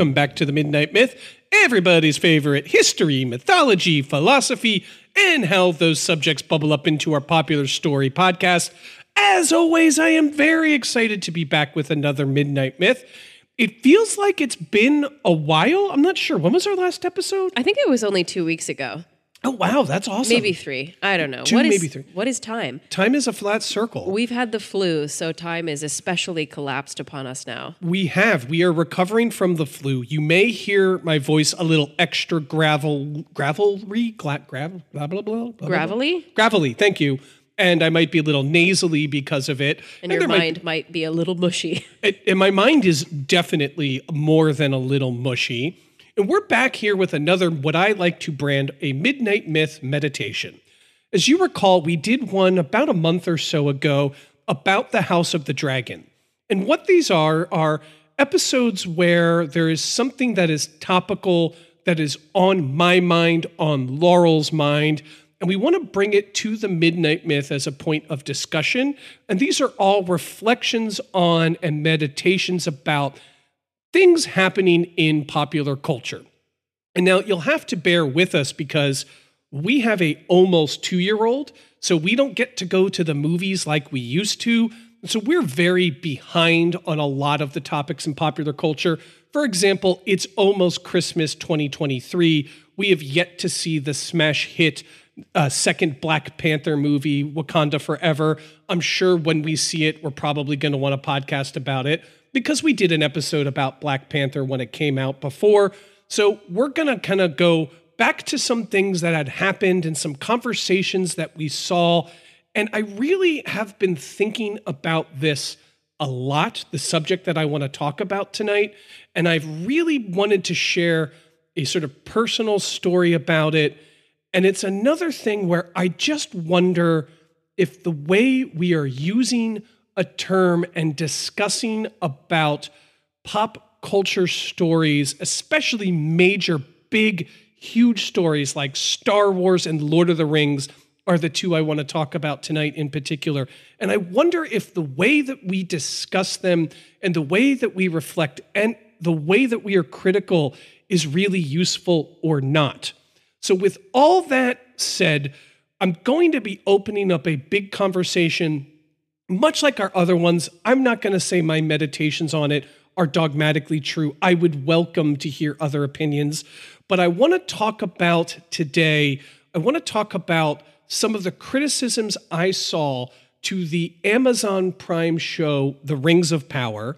Welcome back to the Midnight Myth, everybody's favorite history, mythology, philosophy, and how those subjects bubble up into our popular story podcast. As always, I am very excited to be back with another Midnight Myth. It feels like it's been a while. I'm not sure. When was our last episode? I think it was only two weeks ago. Oh, wow, that's awesome. Maybe three. I don't know. Two, What is- maybe three. What is time? Time is a flat circle. We've had the flu, so time is especially collapsed upon us now. We have. We are recovering from the flu. You may hear my voice a little extra gravel, gravelry, gla- gravel, blah, blah, blah, blah, blah, Gravelly? Gravelly, thank you. And I might be a little nasally because of it. And your there might- mind might be a little mushy. and and my mind is definitely more than a little mushy. And we're back here with another, what I like to brand a Midnight Myth meditation. As you recall, we did one about a month or so ago about the House of the Dragon. And what these are, are episodes where there is something that is topical, that is on my mind, on Laurel's mind, and we want to bring it to the Midnight Myth as a point of discussion. And these are all reflections on and meditations about things happening in popular culture. And now you'll have to bear with us because we have a almost 2-year-old, so we don't get to go to the movies like we used to. So we're very behind on a lot of the topics in popular culture. For example, it's almost Christmas 2023. We have yet to see the smash hit uh, second Black Panther movie, Wakanda Forever. I'm sure when we see it, we're probably going to want a podcast about it because we did an episode about Black Panther when it came out before. So we're going to kind of go back to some things that had happened and some conversations that we saw. And I really have been thinking about this a lot, the subject that I want to talk about tonight. And I've really wanted to share a sort of personal story about it. And it's another thing where I just wonder if the way we are using a term and discussing about pop culture stories, especially major, big, huge stories like Star Wars and Lord of the Rings, are the two I want to talk about tonight in particular. And I wonder if the way that we discuss them and the way that we reflect and the way that we are critical is really useful or not. So, with all that said, I'm going to be opening up a big conversation much like our other ones, I'm not going to say my meditations on it are dogmatically true. I would welcome to hear other opinions. But I want to talk about today, I want to talk about some of the criticisms I saw to the Amazon Prime show, The Rings of Power,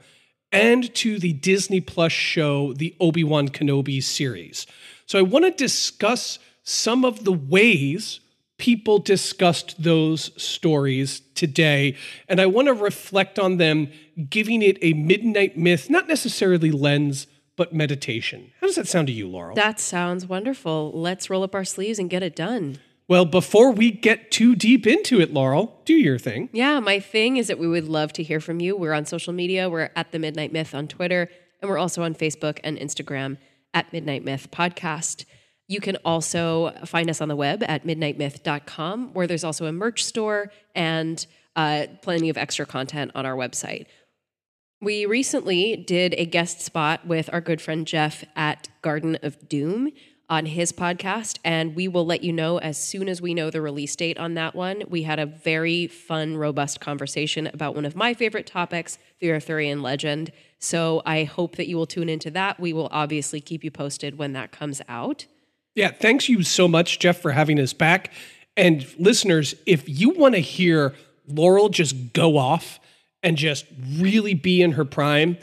and to the Disney Plus show, the Obi Wan Kenobi series. So I want to discuss some of the ways people discussed those stories today. And I want to reflect on them, giving it a midnight myth, not necessarily lens, but meditation. How does that sound to you, Laurel? That sounds wonderful. Let's roll up our sleeves and get it done. well, before we get too deep into it, Laurel, do your thing. Yeah, my thing is that we would love to hear from you. We're on social media. We're at the Midnight Myth on Twitter, and we're also on Facebook and Instagram at Midnight Myth Podcast. You can also find us on the web at midnightmyth.com, where there's also a merch store and uh, plenty of extra content on our website. We recently did a guest spot with our good friend Jeff at Garden of Doom. on his podcast, and we will let you know as soon as we know the release date on that one. We had a very fun, robust conversation about one of my favorite topics, the Arthurian legend. So I hope that you will tune into that. We will obviously keep you posted when that comes out. Yeah, thanks you so much, Jeff, for having us back. And listeners, if you want to hear Laurel just go off and just really be in her prime,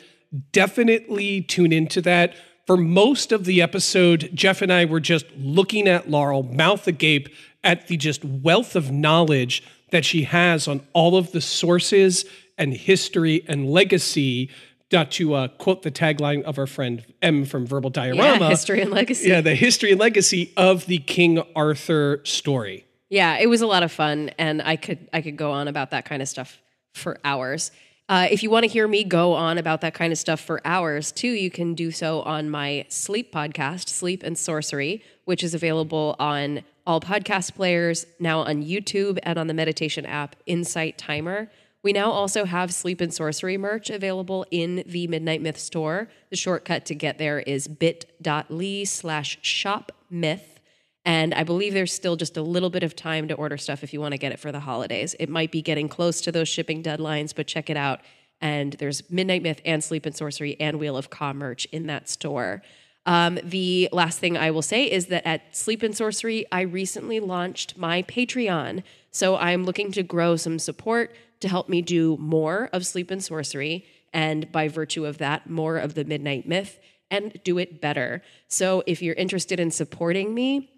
definitely tune into that. For most of the episode, Jeff and I were just looking at Laurel, mouth agape, at the just wealth of knowledge that she has on all of the sources and history and legacy. Not to uh, quote the tagline of our friend Em from Verbal Diorama. Yeah, history and legacy. Yeah, the history and legacy of the King Arthur story. Yeah, it was a lot of fun, and I could I could go on about that kind of stuff for hours. Uh, if you want to hear me go on about that kind of stuff for hours too, you can do so on my sleep podcast, Sleep and Sorcery, which is available on all podcast players, now on YouTube and on the meditation app Insight Timer. We now also have Sleep and Sorcery merch available in the Midnight Myth store. The shortcut to get there is bit.ly slash shop myth. And I believe there's still just a little bit of time to order stuff if you want to get it for the holidays. It might be getting close to those shipping deadlines, but check it out. And there's Midnight Myth and Sleep and Sorcery and Wheel of Ka merch in that store. Um, the last thing I will say is that at Sleep and Sorcery, I recently launched my Patreon. So I'm looking to grow some support to help me do more of Sleep and Sorcery, and by virtue of that, more of the Midnight Myth, and do it better. So if you're interested in supporting me,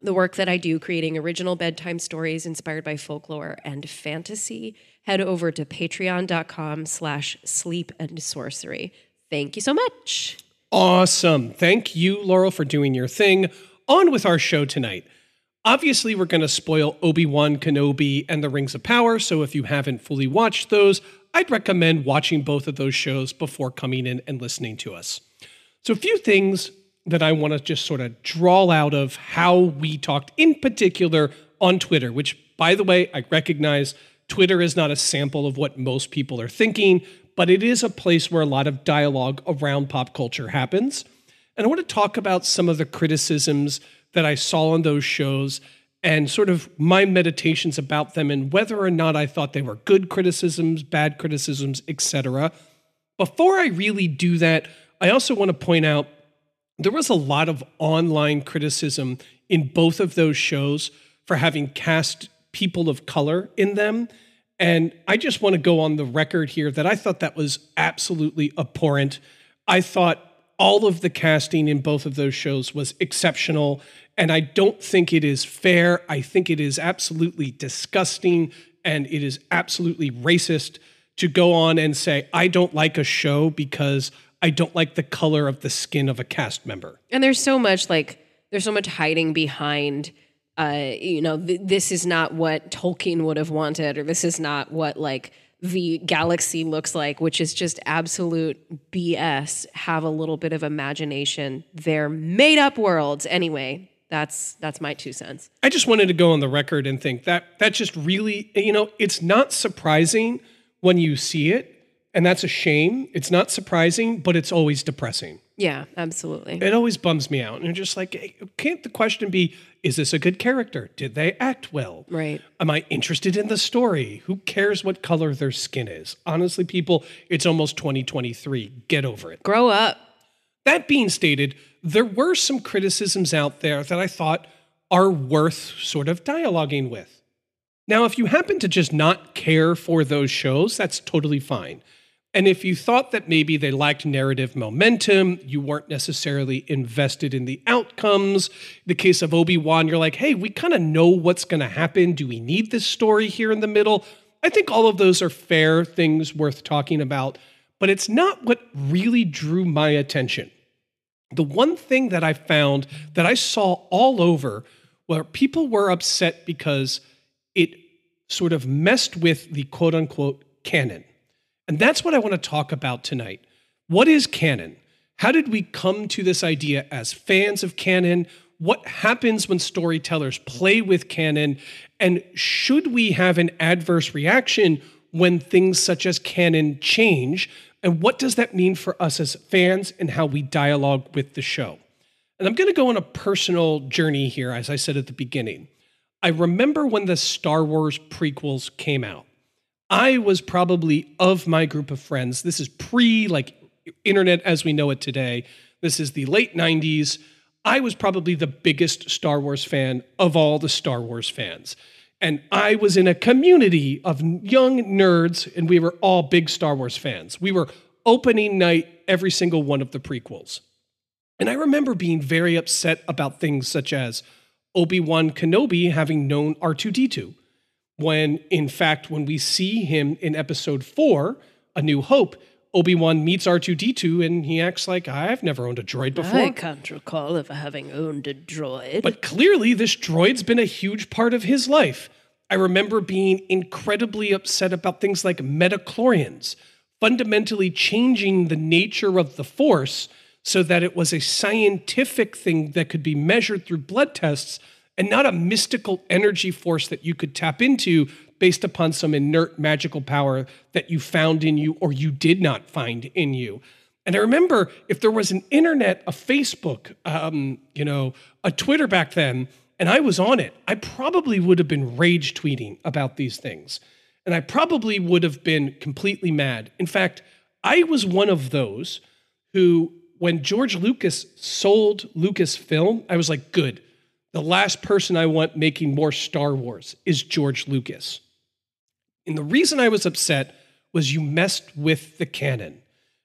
the work that I do creating original bedtime stories inspired by folklore and fantasy, head over to patreon.com slash sleep and sorcery. Thank you so much. Awesome. Thank you, Laurel, for doing your thing. On with our show tonight. Obviously, we're going to spoil Obi Wan Kenobi and the Rings of Power, so if you haven't fully watched those, I'd recommend watching both of those shows before coming in and listening to us. So, a few things that I want to just sort of draw out of how we talked in particular on Twitter, which, by the way, I recognize Twitter is not a sample of what most people are thinking, but it is a place where a lot of dialogue around pop culture happens. And I want to talk about some of the criticisms that I saw on those shows and sort of my meditations about them and whether or not I thought they were good criticisms, bad criticisms, etc. Before I really do that, I also want to point out there was a lot of online criticism in both of those shows for having cast people of color in them. And I just want to go on the record here that I thought that was absolutely abhorrent. I thought all of the casting in both of those shows was exceptional. And I don't think it is fair. I think it is absolutely disgusting and it is absolutely racist to go on and say, I don't like a show because I don't like the color of the skin of a cast member. And there's so much like, there's so much hiding behind, uh, you know, th- this is not what Tolkien would have wanted, or this is not what like the galaxy looks like, which is just absolute BS. Have a little bit of imagination. They're made up worlds. Anyway, that's that's my two cents. I just wanted to go on the record and think that that just really, you know, it's not surprising when you see it, and that's a shame. It's not surprising, but it's always depressing. Yeah, absolutely. It always bums me out. And you're just like, hey, can't the question be, is this a good character? Did they act well? Right. Am I interested in the story? Who cares what color their skin is? Honestly, people, it's almost 2023. Get over it. Grow up. That being stated, there were some criticisms out there that I thought are worth sort of dialoguing with. Now, if you happen to just not care for those shows, that's totally fine. And if you thought that maybe they lacked narrative momentum, you weren't necessarily invested in the outcomes. the case of Obi-Wan, you're like, hey, we kind of know what's going to happen. Do we need this story here in the middle? I think all of those are fair things worth talking about, but it's not what really drew my attention. The one thing that I found that I saw all over where people were upset because it sort of messed with the quote unquote canon. And that's what I want to talk about tonight. What is canon? How did we come to this idea as fans of canon? What happens when storytellers play with canon? And should we have an adverse reaction when things such as canon change? And what does that mean for us as fans and how we dialogue with the show? And I'm going to go on a personal journey here, as I said at the beginning. I remember when the Star Wars prequels came out. I was probably of my group of friends. This is pre like internet as we know it today. This is the late 90s. I was probably the biggest Star Wars fan of all the Star Wars fans. And I was in a community of young nerds, and we were all big Star Wars fans. We were opening night every single one of the prequels. And I remember being very upset about things such as Obi Wan Kenobi having known R2D2, when in fact, when we see him in episode four, A New Hope, Obi Wan meets R2D2 and he acts like, I've never owned a droid before. I can't recall ever having owned a droid. But clearly, this droid's been a huge part of his life. I remember being incredibly upset about things like midi-chlorians, fundamentally changing the nature of the Force so that it was a scientific thing that could be measured through blood tests and not a mystical energy force that you could tap into based upon some inert magical power that you found in you or you did not find in you. And I remember if there was an internet, a Facebook, um, you know, a Twitter back then, and I was on it, I probably would have been rage tweeting about these things. And I probably would have been completely mad. In fact, I was one of those who, when George Lucas sold Lucasfilm, I was like, good. The last person I want making more Star Wars is George Lucas. And the reason I was upset was you messed with the canon.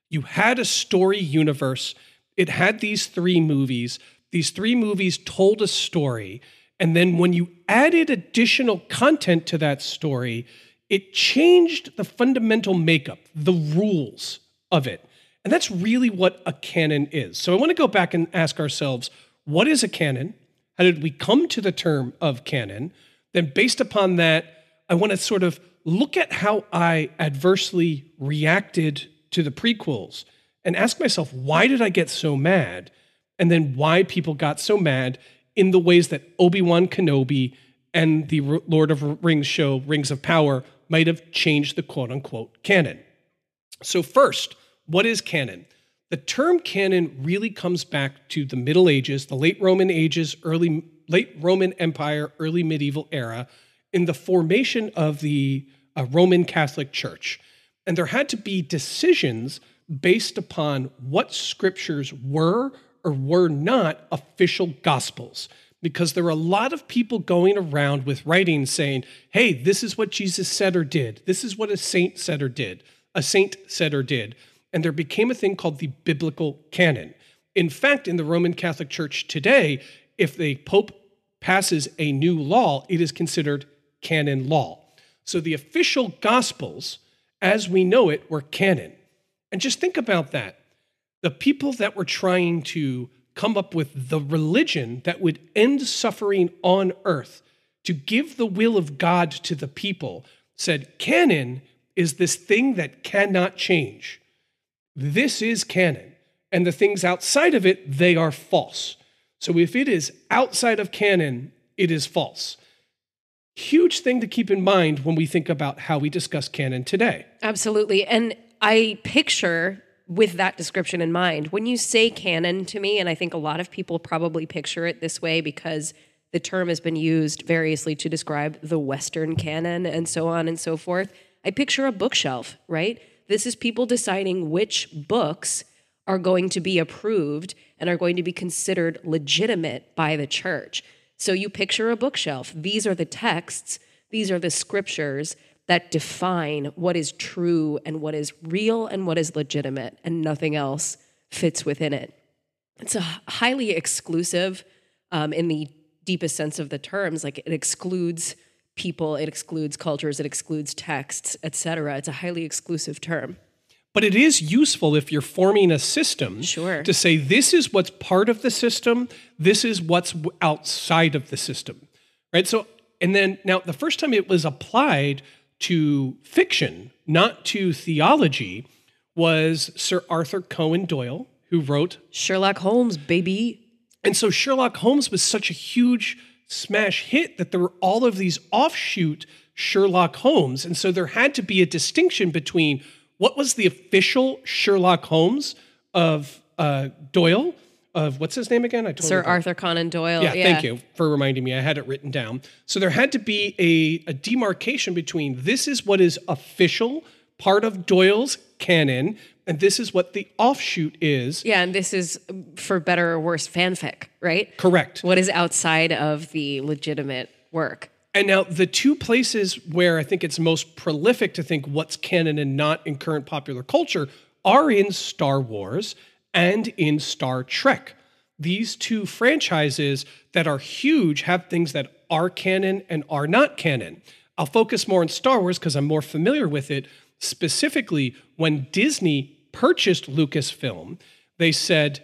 You had a story universe, it had these three movies. These three movies told a story. And then when you added additional content to that story, it changed the fundamental makeup, the rules of it. And that's really what a canon is. So I want to go back and ask ourselves what is a canon? How did we come to the term of canon? Then, based upon that, I want to sort of look at how I adversely reacted to the prequels and ask myself, why did I get so mad? And then why people got so mad in the ways that Obi Wan Kenobi and the Lord of Rings show, Rings of Power, might have changed the quote unquote canon. So, first, what is canon? The term canon really comes back to the Middle Ages, the late Roman ages, early late Roman Empire, early medieval era, in the formation of the a Roman Catholic Church. And there had to be decisions based upon what scriptures were or were not official gospels. Because there were a lot of people going around with writings saying, hey, this is what Jesus said or did. This is what a saint said or did. A saint said or did. And there became a thing called the biblical canon. In fact, in the Roman Catholic Church today, if the Pope passes a new law, it is considered canon law. So the official Gospels, as we know it, were canon. And just think about that. The people that were trying to come up with the religion that would end suffering on earth, to give the will of God to the people, said canon is this thing that cannot change. This is canon. And the things outside of it, they are false. So if it is outside of canon, it is false huge thing to keep in mind when we think about how we discuss canon today. Absolutely. And I picture with that description in mind, when you say canon to me, and I think a lot of people probably picture it this way because the term has been used variously to describe the Western canon and so on and so forth. I picture a bookshelf, right? This is people deciding which books are going to be approved and are going to be considered legitimate by the church. So you picture a bookshelf. These are the texts, these are the scriptures that define what is true and what is real and what is legitimate, and nothing else fits within it. It's a highly exclusive um, in the deepest sense of the terms. Like it excludes people, it excludes cultures, it excludes texts, etc. It's a highly exclusive term. But it is useful if you're forming a system sure. to say this is what's part of the system, this is what's outside of the system. Right? So and then now the first time it was applied to fiction, not to theology, was Sir Arthur Conan Doyle, who wrote Sherlock Holmes, baby. And so Sherlock Holmes was such a huge smash hit that there were all of these offshoot Sherlock Holmes. And so there had to be a distinction between what was the official Sherlock Holmes of uh, Doyle of what's his name again? I told you. Sir Arthur Conan Doyle. yeah, thank you for reminding me. I had it written down. So there had to be a, a demarcation between this is what is official part of Doyle's canon, and this is what the offshoot is. Yeah, and this is for better or worse fanfic, right? Correct. What is outside of the legitimate work? And now the two places where I think it's most prolific to think what's canon and not in current popular culture are in Star Wars and in Star Trek. These two franchises that are huge have things that are canon and are not canon. I'll focus more on Star Wars because I'm more familiar with it. Specifically, when Disney purchased Lucasfilm, they said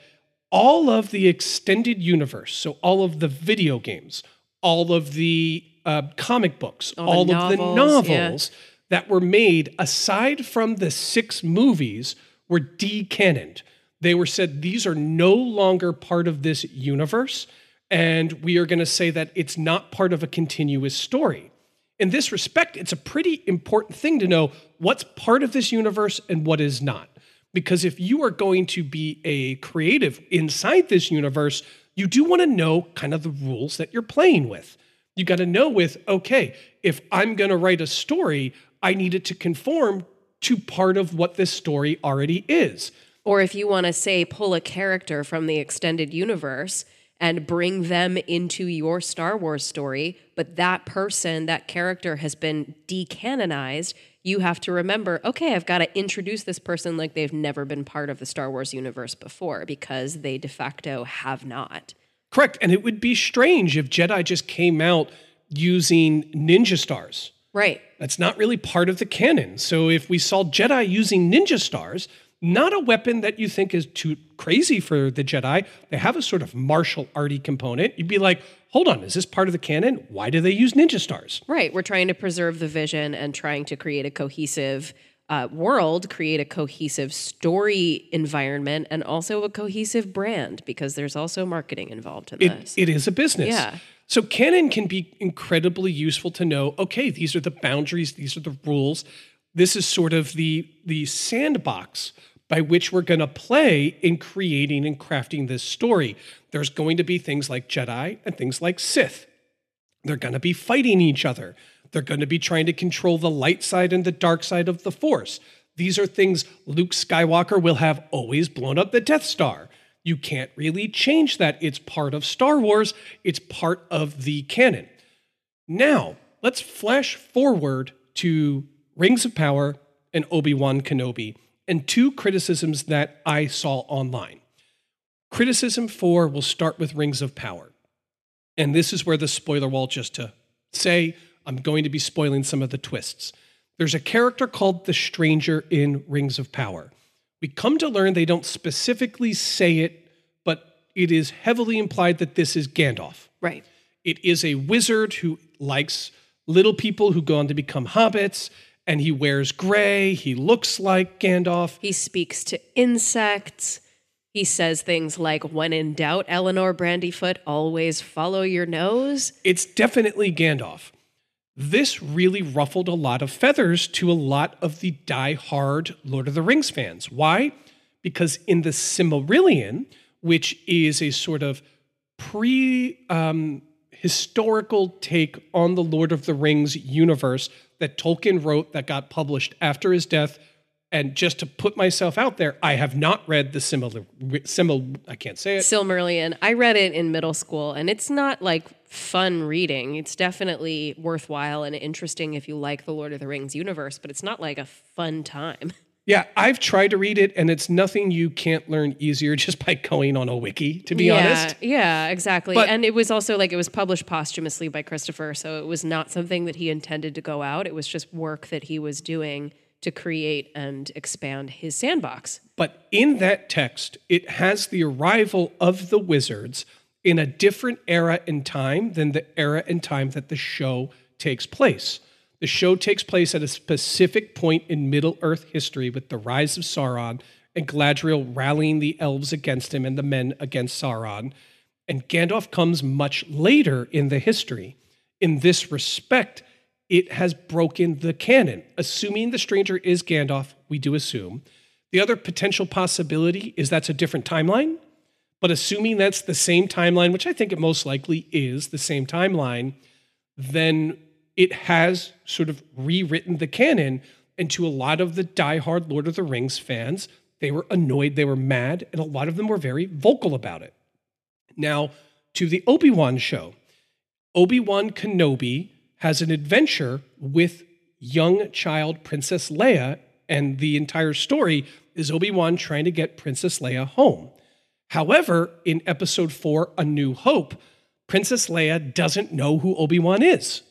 all of the extended universe, so all of the video games, all of the uh, comic books, all, the of the novels, yeah. that were made, aside from the six movies, were decannoned. They were said these are no longer part of this universe, and we are going to say that it's not part of a continuous story. In this respect, it's a pretty important thing to know what's part of this universe and what is not. Because if you are going to be a creative inside this universe, you do want to know kind of the rules that you're playing with. You got to know with, okay, if I'm going to write a story, I need it to conform to part of what this story already is. Or if you want to say pull a character from the extended universe and bring them into your Star Wars story, but that person, that character has been decanonized, you have to remember, okay, I've got to introduce this person like they've never been part of the Star Wars universe before because they de facto have not. Correct. And it would be strange if Jedi just came out using ninja stars. Right. That's not really part of the canon. So if we saw Jedi using ninja stars, not a weapon that you think is too crazy for the Jedi, they have a sort of martial arty component. You'd be like, hold on, is this part of the canon? Why do they use ninja stars? Right. We're trying to preserve the vision and trying to create a cohesive uh, world, create a cohesive story environment, and also a cohesive brand because there's also marketing involved in It, this. it is a business. Yeah. So canon can be incredibly useful to know, okay, these are the boundaries, these are the rules. This is sort of the the sandbox by which we're going to play in creating and crafting this story. There's going to be things like Jedi and things like Sith. They're going to be fighting each other. They're going to be trying to control the light side and the dark side of the Force. These are things Luke Skywalker will have always blown up the Death Star. You can't really change that. It's part of Star Wars, it's part of the canon. Now, let's flash forward to Rings of Power and Obi Wan Kenobi and two criticisms that I saw online. Criticism four will start with Rings of Power. And this is where the spoiler wall, just to say, I'm going to be spoiling some of the twists. There's a character called the Stranger in Rings of Power. We come to learn they don't specifically say it, but it is heavily implied that this is Gandalf. right. It is a wizard who likes little people who go on to become hobbits, and he wears gray. He looks like Gandalf. He speaks to insects. He says things like, when in doubt, Elanor Brandyfoot, always follow your nose. It's definitely Gandalf. This really ruffled a lot of feathers to a lot of the die-hard Lord of the Rings fans. Why? Because in the Silmarillion, which is a sort of pre um, historical take on the Lord of the Rings universe that Tolkien wrote that got published after his death. And just to put myself out there, I have not read the Simil, Simil I can't say it. Silmarillion. I read it in middle school, and it's not like fun reading. It's definitely worthwhile and interesting if you like the Lord of the Rings universe, but it's not like a fun time. Yeah, I've tried to read it, and it's nothing you can't learn easier just by going on a wiki, to be yeah, honest. Yeah, exactly. But- and it was also like it was published posthumously by Christopher, so it was not something that he intended to go out. It was just work that he was doing to create and expand his sandbox. But in that text, it has the arrival of the wizards in a different era and time than the era and time that the show takes place. The show takes place at a specific point in Middle Earth history with the rise of Sauron and Galadriel rallying the elves against him and the men against Sauron. And Gandalf comes much later in the history. In this respect, it has broken the canon. Assuming the stranger is Gandalf, we do assume. The other potential possibility is that's a different timeline, But assuming that's the same timeline, which I think it most likely is the same timeline, then it has sort of rewritten the canon. And to a lot of the diehard Lord of the Rings fans, they were annoyed, they were mad, and a lot of them were very vocal about it. Now, to the Obi Wan show, Obi Wan Kenobi has an adventure with young child Princess Leia, and the entire story is Obi Wan trying to get Princess Leia home. However, in episode four, A New Hope, Princess Leia doesn't know who Obi Wan is.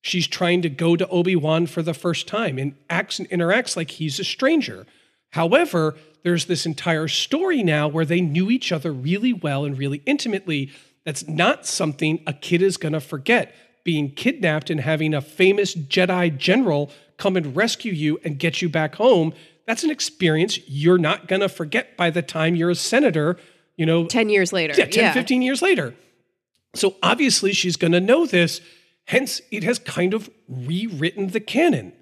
She's trying to go to Obi Wan for the first time and acts and interacts like he's a stranger. However, there's this entire story now where they knew each other really well and really intimately. That's not something a kid is going to forget. Being kidnapped and having a famous Jedi general come and rescue you and get you back home, that's an experience you're not going to forget by the time you're a senator, you know, 10 years later. yeah, 10, 15 years later. So obviously she's going to know this. Hence, it has kind of rewritten the canon.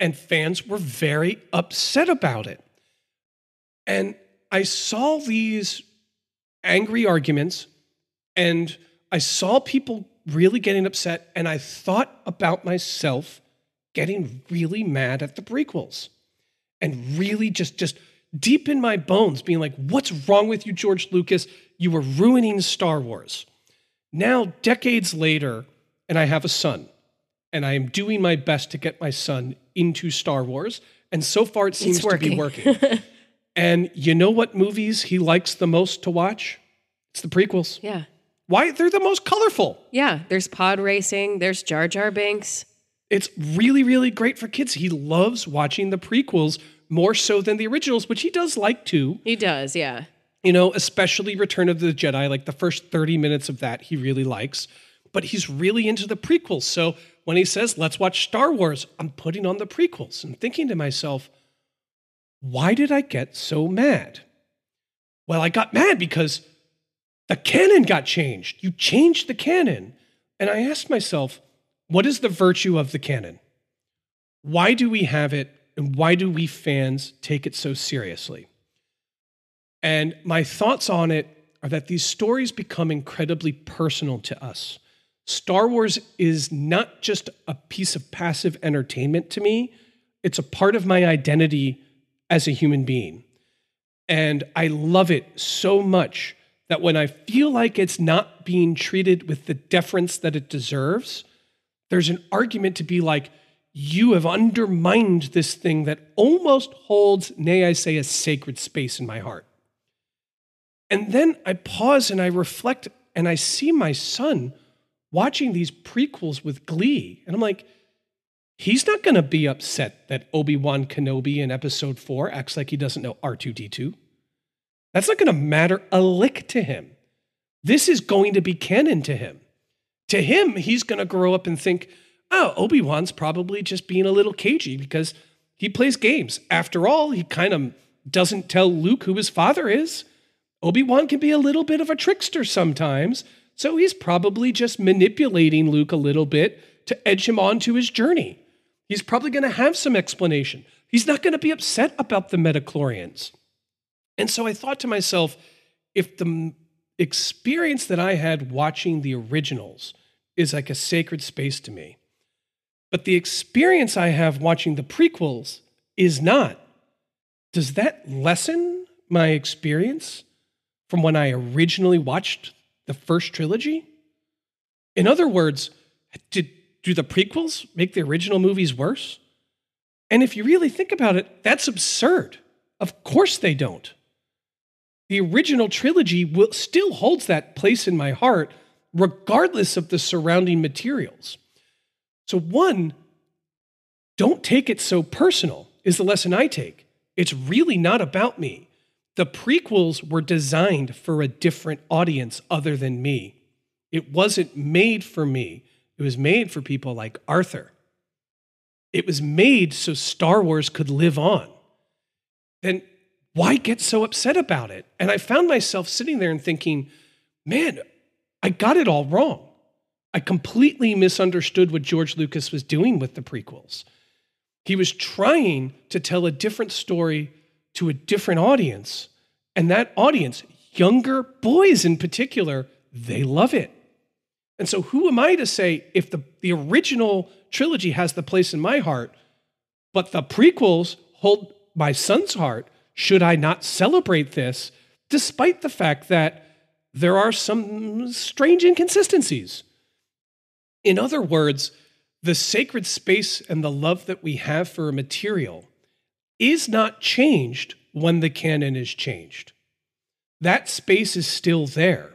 And fans were very upset about it. And I saw these angry arguments and I saw people really getting upset. And I thought about myself getting really mad at the prequels and really just, just deep in my bones being like, what's wrong with you, George Lucas? You were ruining Star Wars. Now, decades later, and I have a son, and I am doing my best to get my son into Star Wars. And so far, it seems to be working. and you know what movies he likes the most to watch? It's the prequels. Yeah. Why? They're the most colorful. Yeah. There's pod racing, there's Jar Jar Binks. It's really, really great for kids. He loves watching the prequels more so than the originals, which he does like too. He does, yeah. You know, especially Return of the Jedi, like the first 30 minutes of that, he really likes. But he's really into the prequels. So when he says, let's watch Star Wars, I'm putting on the prequels and thinking to myself, why did I get so mad? Well, I got mad because the canon got changed. You changed the canon. And I asked myself, what is the virtue of the canon? Why do we have it? And why do we fans take it so seriously? And my thoughts on it are that these stories become incredibly personal to us. Star Wars is not just a piece of passive entertainment to me, it's a part of my identity as a human being. And I love it so much that when I feel like it's not being treated with the deference that it deserves, there's an argument to be like, you have undermined this thing that almost holds, nay, I say, a sacred space in my heart. And then I pause and I reflect and I see my son watching these prequels with glee. And I'm like, he's not going to be upset that Obi Wan Kenobi in episode four acts like he doesn't know R2D2. That's not going to matter a lick to him. This is going to be canon to him. To him, he's going to grow up and think, oh, Obi Wan's probably just being a little cagey because he plays games. After all, he kind of doesn't tell Luke who his father is. Obi Wan can be a little bit of a trickster sometimes, so he's probably just manipulating Luke a little bit to edge him on to his journey. He's probably going to have some explanation. He's not going to be upset about the midi-chlorians. And so I thought to myself, if the experience that I had watching the originals is like a sacred space to me, but the experience I have watching the prequels is not, does that lessen my experience from when I originally watched the first trilogy? In other words, did, do the prequels make the original movies worse? And if you really think about it, that's absurd. Of course they don't. The original trilogy will, still holds that place in my heart, regardless of the surrounding materials. So, one, don't take it so personal, is the lesson I take. It's really not about me. The prequels were designed for a different audience other than me. It wasn't made for me, it was made for people like Arthur. It was made so Star Wars could live on. Then why get so upset about it? And I found myself sitting there and thinking, man, I got it all wrong. I completely misunderstood what George Lucas was doing with the prequels. He was trying to tell a different story to a different audience. And that audience, younger boys in particular, they love it. And so, who am I to say if the, the original trilogy has the place in my heart, but the prequels hold my son's heart? Should I not celebrate this, despite the fact that there are some strange inconsistencies? In other words, the sacred space and the love that we have for a material is not changed when the canon is changed. That space is still there.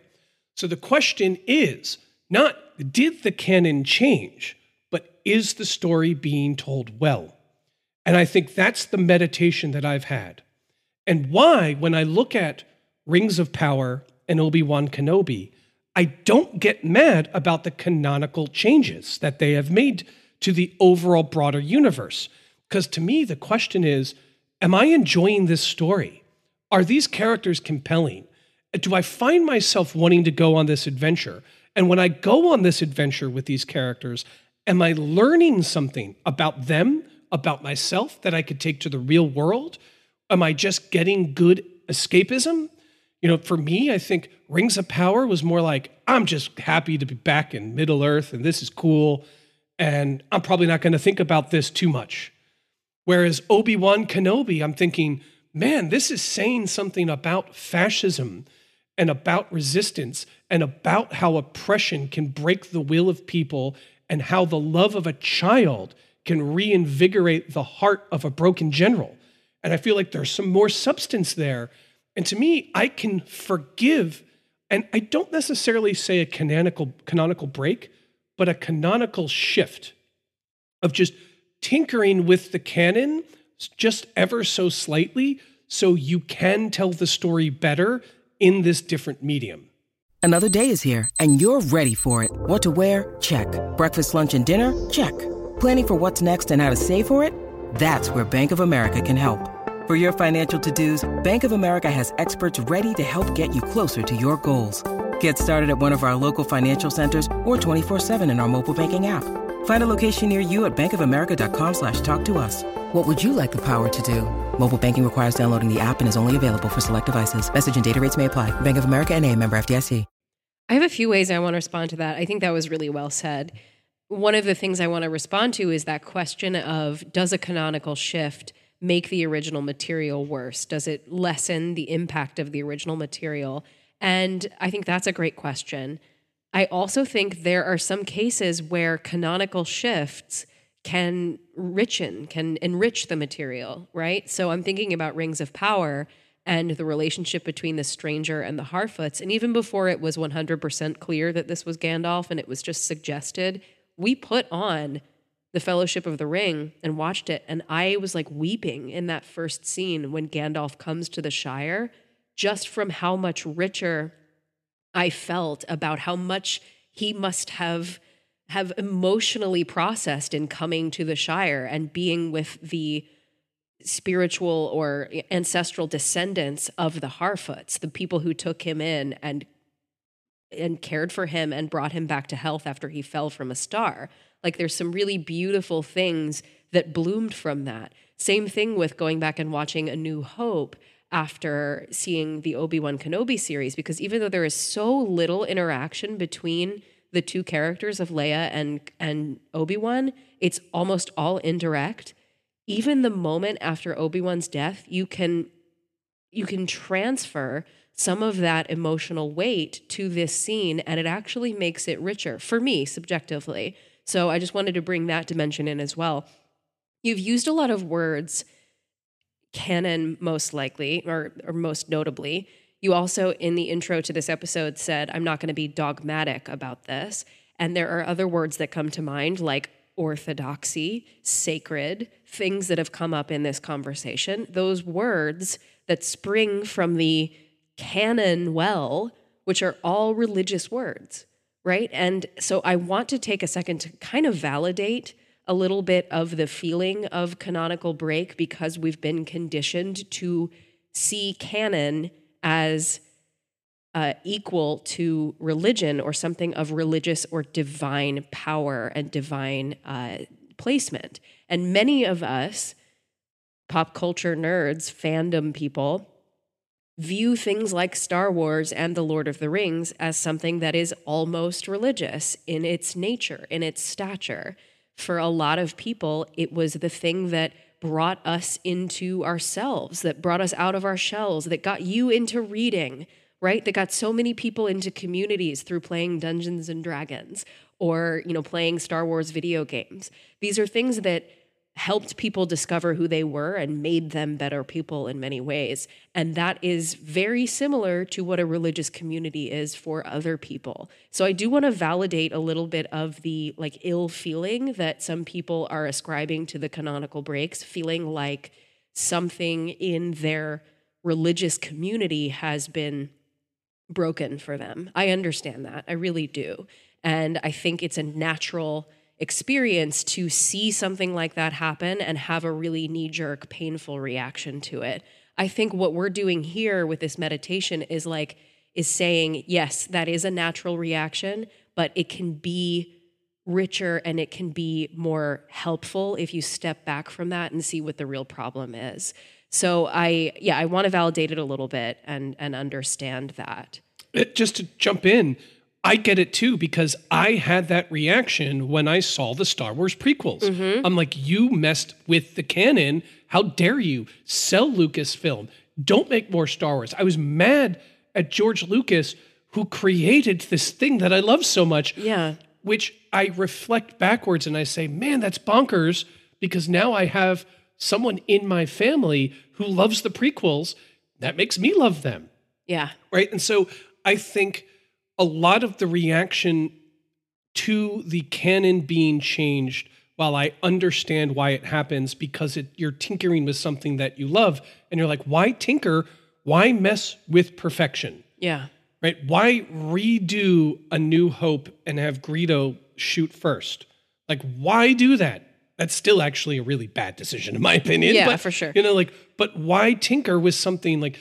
So the question is not did the canon change, but is the story being told well? And I think that's the meditation that I've had. And why, when I look at Rings of Power and Obi Wan Kenobi, I don't get mad about the canonical changes that they have made to the overall broader universe. Because to me, the question is Am I enjoying this story? Are these characters compelling? Do I find myself wanting to go on this adventure? And when I go on this adventure with these characters, am I learning something about them, about myself that I could take to the real world? Am I just getting good escapism? You know, for me, I think Rings of Power was more like, I'm just happy to be back in Middle Earth and this is cool. And I'm probably not going to think about this too much. Whereas Obi Wan Kenobi, I'm thinking, man, this is saying something about fascism and about resistance and about how oppression can break the will of people and how the love of a child can reinvigorate the heart of a broken general. And I feel like there's some more substance there and to me, I can forgive, and I don't necessarily say a canonical, canonical break, but a canonical shift of just tinkering with the canon just ever so slightly so you can tell the story better in this different medium. Another day is here, and you're ready for it. What to wear? Check. Breakfast, lunch, and dinner? Check. Planning for what's next and how to save for it? That's where Bank of America can help. For your financial to-dos, Bank of America has experts ready to help get you closer to your goals. Get started at one of our local financial centers or 24-7 in our mobile banking app. Find a location near you at bankofamerica.com slash talk to us. What would you like the power to do? Mobile banking requires downloading the app and is only available for select devices. Message and data rates may apply. Bank of America and a member FDIC. I have a few ways I want to respond to that. I think that was really well said. One of the things I want to respond to is that question of does a canonical shift – make the original material worse? Does it lessen the impact of the original material? And I think that's a great question. I also think there are some cases where canonical shifts can richen, can enrich the material, right? So I'm thinking about Rings of Power and the relationship between the stranger and the Harfoots. And even before it was 100% clear that this was Gandalf and it was just suggested, we put on the Fellowship of the Ring and watched it, and I was like weeping in that first scene when Gandalf comes to the Shire, just from how much richer I felt about how much he must have have emotionally processed in coming to the Shire and being with the spiritual or ancestral descendants of the Harfoots, the people who took him in and and cared for him and brought him back to health after he fell from a star. Like there's some really beautiful things that bloomed from that. Same thing with going back and watching A New Hope after seeing the Obi-Wan Kenobi series because even though there is so little interaction between the two characters of Leia and and Obi-Wan, it's almost all indirect. Even the moment after Obi-Wan's death, you can you can transfer some of that emotional weight to this scene and it actually makes it richer for me subjectively so I just wanted to bring that dimension in as well. You've used a lot of words, canon most likely, or, or most notably. You also, in the intro to this episode, said, I'm not going to be dogmatic about this. And there are other words that come to mind, like orthodoxy, sacred, things that have come up in this conversation. Those words that spring from the canon well, which are all religious words right? And so I want to take a second to kind of validate a little bit of the feeling of canonical break because we've been conditioned to see canon as uh, equal to religion or something of religious or divine power and divine uh, placement. And many of us, pop culture nerds, fandom people, view things like Star Wars and The Lord of the Rings as something that is almost religious in its nature, in its stature. For a lot of people, it was the thing that brought us into ourselves, that brought us out of our shells, that got you into reading, right? That got so many people into communities through playing Dungeons and Dragons or, you know, playing Star Wars video games. These are things that helped people discover who they were and made them better people in many ways. And that is very similar to what a religious community is for other people. So I do want to validate a little bit of the like ill feeling that some people are ascribing to the canonical breaks, feeling like something in their religious community has been broken for them. I understand that. I really do. And I think it's a natural experience to see something like that happen and have a really knee jerk, painful reaction to it. I think what we're doing here with this meditation is like, is saying, yes, that is a natural reaction, but it can be richer and it can be more helpful if you step back from that and see what the real problem is. So I yeah, I want to validate it a little bit and and understand that. It, just to jump in, I get it too because I had that reaction when I saw the Star Wars prequels. Mm-hmm. I'm like, you messed with the canon. How dare you sell Lucasfilm? Don't make more Star Wars. I was mad at George Lucas who created this thing that I love so much. Yeah. Which I reflect backwards and I say, man, that's bonkers because now I have someone in my family who loves the prequels. That makes me love them. Yeah. Right. And so I think a lot of the reaction to the canon being changed while I understand why it happens because it, you're tinkering with something that you love and you're like, why tinker? Why mess with perfection? Yeah. Right? Why redo A New Hope and have Greedo shoot first? Like, why do that? That's still actually a really bad decision, in my opinion. Yeah, but, for sure. You know, like, but why tinker with something like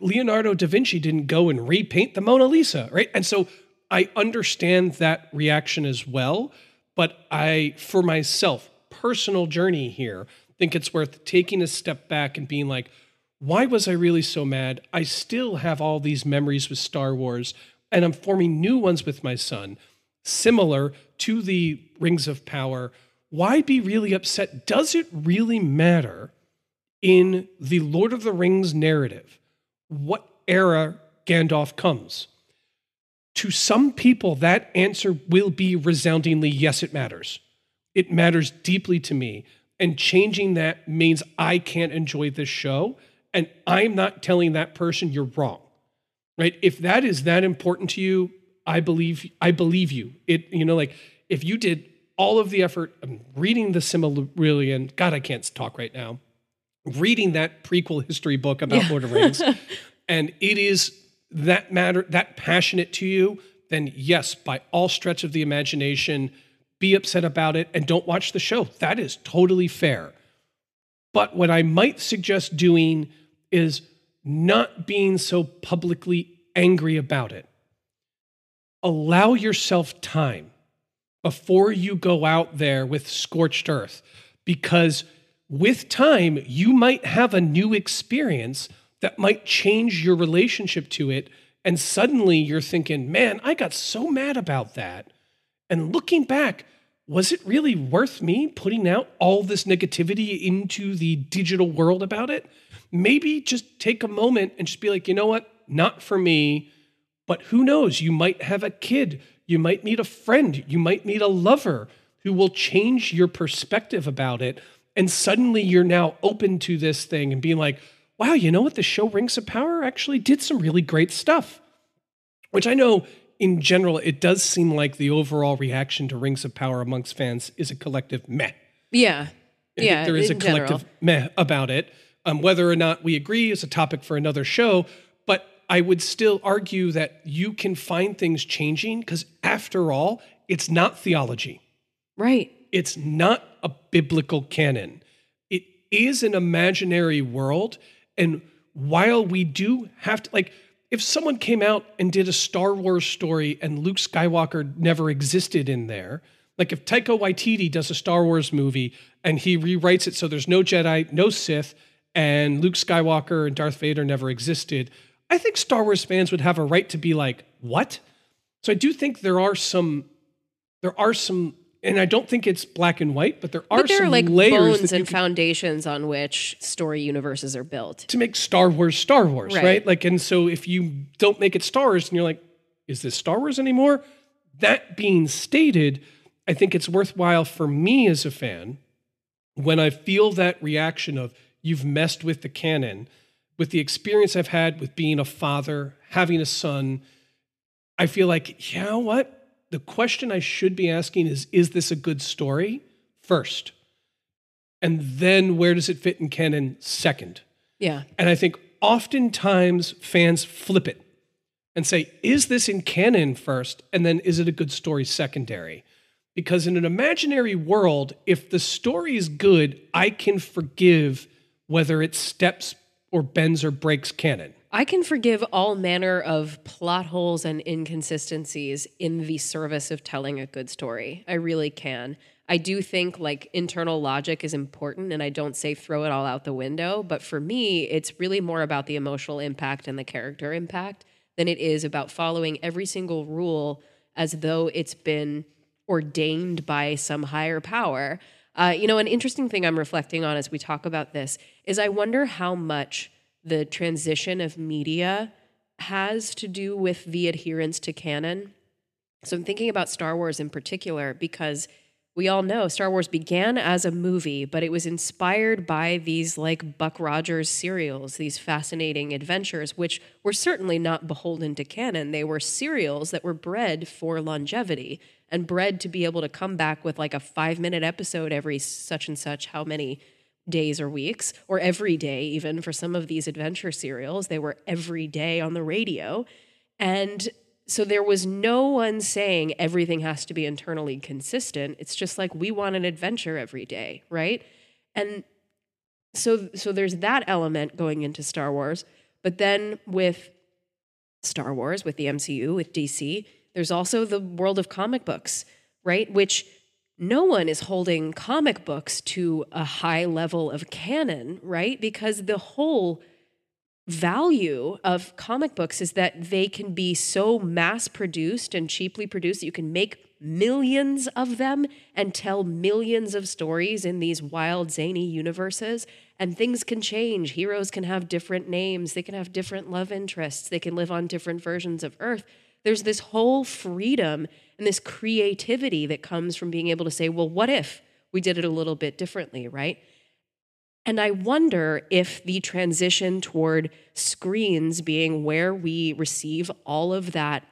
Leonardo da Vinci didn't go and repaint the Mona Lisa, right? And so I understand that reaction as well, but I, for myself, personal journey here, think it's worth taking a step back and being like, why was I really so mad? I still have all these memories with Star Wars, and I'm forming new ones with my son, similar to the Rings of Power. Why be really upset? Does it really matter in the Lord of the Rings narrative? What era Gandalf comes. To some people, that answer will be resoundingly yes, it matters. It matters deeply to me. And changing that means I can't enjoy this show. And I'm not telling that person you're wrong. Right? If that is that important to you, I believe I believe you. It, you know, like if you did all of the effort of reading the Silmarillion, God, I can't talk right now reading that prequel history book about yeah. Lord of Rings, and it is that matter that passionate to you, then yes, by all stretch of the imagination, be upset about it and don't watch the show. That is totally fair. But what I might suggest doing is not being so publicly angry about it. Allow yourself time before you go out there with scorched earth because with time, you might have a new experience that might change your relationship to it. And suddenly you're thinking, man, I got so mad about that. And looking back, was it really worth me putting out all this negativity into the digital world about it? Maybe just take a moment and just be like, you know what? Not for me. But who knows? You might have a kid. You might meet a friend. You might meet a lover who will change your perspective about it and suddenly you're now open to this thing and being like, wow, you know what? The show Rings of Power actually did some really great stuff. Which I know in general, it does seem like the overall reaction to Rings of Power amongst fans is a collective meh. Yeah. Yeah. There is a collective general. meh about it. Um, whether or not we agree is a topic for another show. But I would still argue that you can find things changing because, after all, it's not theology. Right. It's not a biblical canon. It is an imaginary world. And while we do have to, like, if someone came out and did a Star Wars story and Luke Skywalker never existed in there, like if Taika Waititi does a Star Wars movie and he rewrites it so there's no Jedi, no Sith, and Luke Skywalker and Darth Vader never existed, I think Star Wars fans would have a right to be like, "What?" So I do think there are some there are some and I don't think it's black and white, but there are But there some are like layers bones and foundations on which story universes are built. to make Star Wars Star Wars, right. Right. Like, and so if you don't make it Star Wars, and you're like, is this Star Wars anymore? That being stated, I think it's worthwhile for me as a fan when I feel that reaction of you've messed with the canon, with the experience I've had with being a father, having a son. I feel like, you know what? The question I should be asking is, is this a good story? First. And then where does it fit in canon? Second. Yeah. And I think oftentimes fans flip it and say, is this in canon first? And then is it a good story secondary? Because in an imaginary world, if the story is good, I can forgive whether it steps or bends or breaks canon. I can forgive all manner of plot holes and inconsistencies in the service of telling a good story. I really can. I do think like internal logic is important, and I don't say throw it all out the window. But for me, it's really more about the emotional impact and the character impact than it is about following every single rule as though it's been ordained by some higher power. Uh, you know, an interesting thing I'm reflecting on as we talk about this is I wonder how much the transition of media has to do with the adherence to canon. So I'm thinking about Star Wars in particular because we all know Star Wars began as a movie, but it was inspired by these like Buck Rogers serials, these fascinating adventures, which were certainly not beholden to canon. They were serials that were bred for longevity and bred to be able to come back with like a five minute episode every such and such how many days or weeks, or every day, even for some of these adventure serials. They were every day on the radio. And so there was no one saying everything has to be internally consistent. It's just like we want an adventure every day, right? And so so there's that element going into Star Wars, but then with Star Wars, with the MCU, with DC, there's also the world of comic books, right? Which no one is holding comic books to a high level of canon, right? Because the whole value of comic books is that they can be so mass produced and cheaply produced that you can make millions of them and tell millions of stories in these wild zany universes. And things can change. Heroes can have different names. They can have different love interests. They can live on different versions of earth there's this whole freedom and this creativity that comes from being able to say well what if we did it a little bit differently right? And I wonder if the transition toward screens being where we receive all of that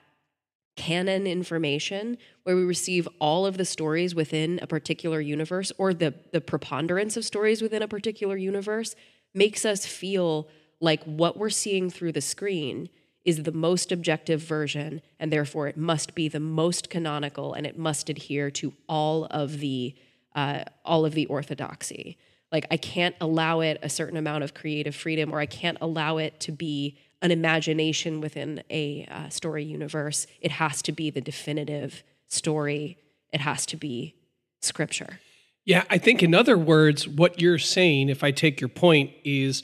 canon information, where we receive all of the stories within a particular universe or the, the preponderance of stories within a particular universe, makes us feel like what we're seeing through the screen is the most objective version, and therefore it must be the most canonical and it must adhere to all of the uh, all of the orthodoxy. Like i can't allow it a certain amount of creative freedom or i can't allow it to be an imagination within a uh, story universe. It has to be the definitive story. It has to be scripture. Yeah, I think in other words, what you're saying, if I take your point, is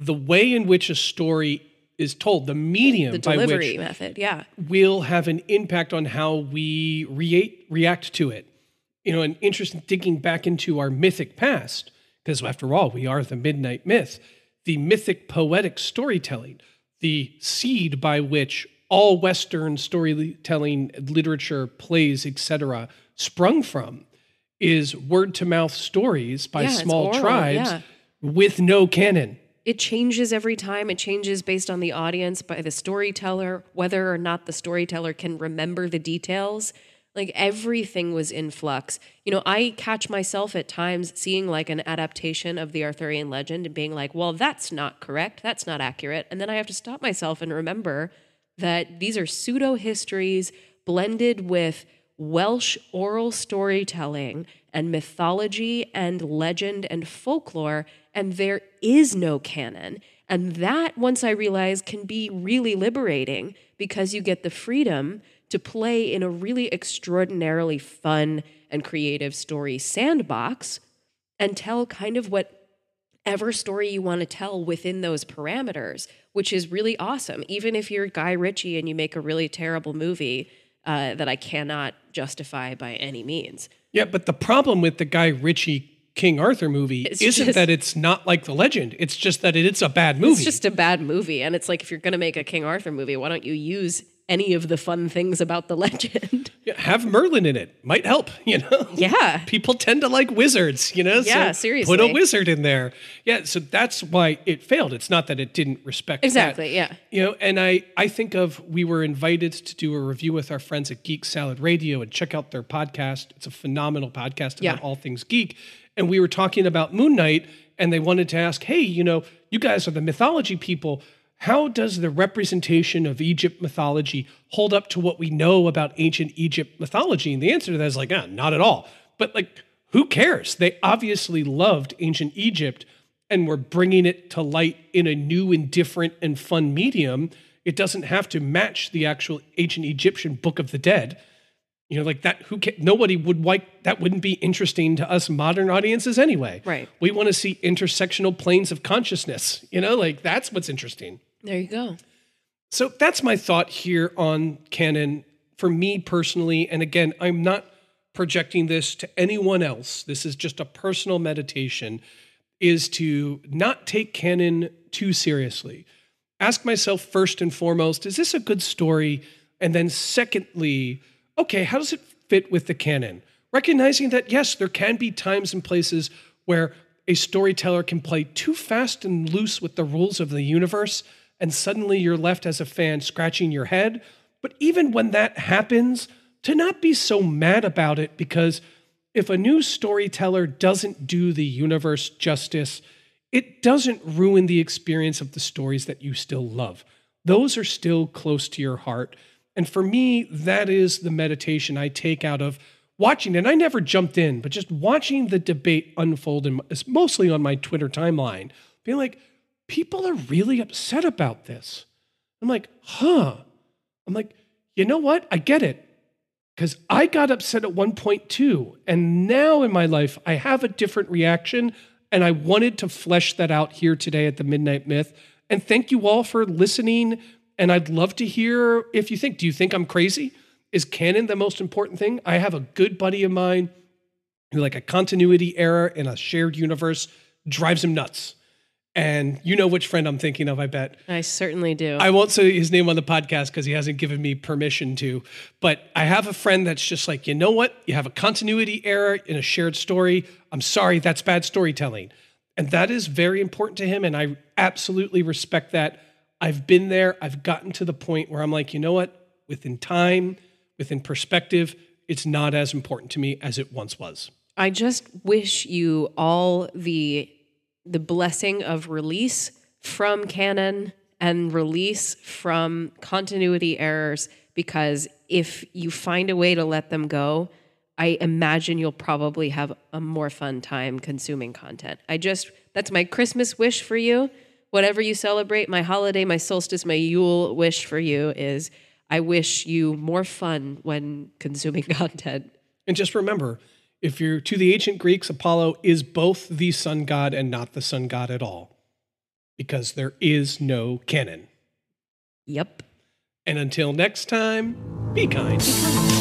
the way in which a story is told, the medium the by delivery which method yeah will have an impact on how we react, react to it. You know, an interesting digging back into our mythic past, because after all, we are the midnight myth, the mythic poetic storytelling, the seed by which all Western storytelling, literature, plays, etc., sprung from is word to mouth stories by Yeah, small oral, tribes yeah. with no canon. It changes every time. It changes based on the audience, by the storyteller, whether or not the storyteller can remember the details. Like everything was in flux. You know, I catch myself at times seeing like an adaptation of the Arthurian legend and being like, well, that's not correct. That's not accurate. And then I have to stop myself and remember that these are pseudo histories blended with Welsh oral storytelling and mythology and legend and folklore, and there is no canon. And that, once I realize, can be really liberating because you get the freedom to play in a really extraordinarily fun and creative story sandbox and tell kind of what whatever story you want to tell within those parameters, which is really awesome. Even if you're Guy Ritchie and you make a really terrible movie uh, that I cannot justify by any means. Yeah, but the problem with the Guy Ritchie King Arthur movie It's isn't just- that it's not like the legend. It's just that it's a bad movie. It's just a bad movie. And it's like, if you're going to make a King Arthur movie, why don't you use any of the fun things about the legend? Yeah, have Merlin in it. Might help, you know? yeah. People tend to like wizards, you know? Yeah, so seriously. Put a wizard in there. Yeah, so that's why it failed. It's not that it didn't respect that. Exactly. Yeah. You know, and I, I think of we were invited to do a review with our friends at Geek Salad Radio and check out their podcast. It's a phenomenal podcast about Yeah. all things geek. And we were talking about Moon Knight, and they wanted to ask, hey, you know, you guys are the mythology people. How does the representation of Egypt mythology hold up to what we know about ancient Egypt mythology? And the answer to that is like, ah, not at all. But like, who cares? They obviously loved ancient Egypt and we're bringing it to light in a new and different and fun medium. It doesn't have to match the actual ancient Egyptian Book of the Dead. You know, like that. Who ca- nobody would like that. Wouldn't be interesting to us modern audiences anyway. Right. We want to see intersectional planes of consciousness. You know, like that's what's interesting. There you go. So that's my thought here on canon for me personally. And again, I'm not projecting this to anyone else. This is just a personal meditation is to not take canon too seriously. Ask myself first and foremost, is this a good story? And then secondly, okay, how does it fit with the canon? Recognizing that yes, there can be times and places where a storyteller can play too fast and loose with the rules of the universe, and suddenly you're left as a fan scratching your head. But even when that happens, to not be so mad about it because if a new storyteller doesn't do the universe justice, it doesn't ruin the experience of the stories that you still love. Those are still close to your heart. And for me, that is the meditation I take out of watching. And I never jumped in, but just watching the debate unfold, it's mostly on my Twitter timeline, being like, people are really upset about this. I'm like, huh. I'm like, you know what? I get it. Because I got upset at one point too. And now in my life, I have a different reaction. And I wanted to flesh that out here today at the Midnight Myth. And thank you all for listening. And I'd love to hear if you think, do you think I'm crazy? Is canon the most important thing? I have a good buddy of mine who, like a continuity error in a shared universe, drives him nuts. And you know which friend I'm thinking of, I bet. I certainly do. I won't say his name on the podcast because he hasn't given me permission to. But I have a friend that's just like, you know what? You have a continuity error in a shared story. I'm sorry, that's bad storytelling. And that is very important to him. And I absolutely respect that. I've been there. I've gotten to the point where I'm like, you know what? Within time, within perspective, it's not as important to me as it once was. I just wish you all the the blessing of release from canon and release from continuity errors because if you find a way to let them go, I imagine you'll probably have a more fun time consuming content. I just that's my Christmas wish for you. Whatever you celebrate, my holiday, my solstice, my Yule wish for you is I wish you more fun when consuming content. And just remember, if you're to the ancient Greeks, Apollo is both the sun god and not the sun god at all, because there is no canon. Yep. And until next time, be kind. Be kind.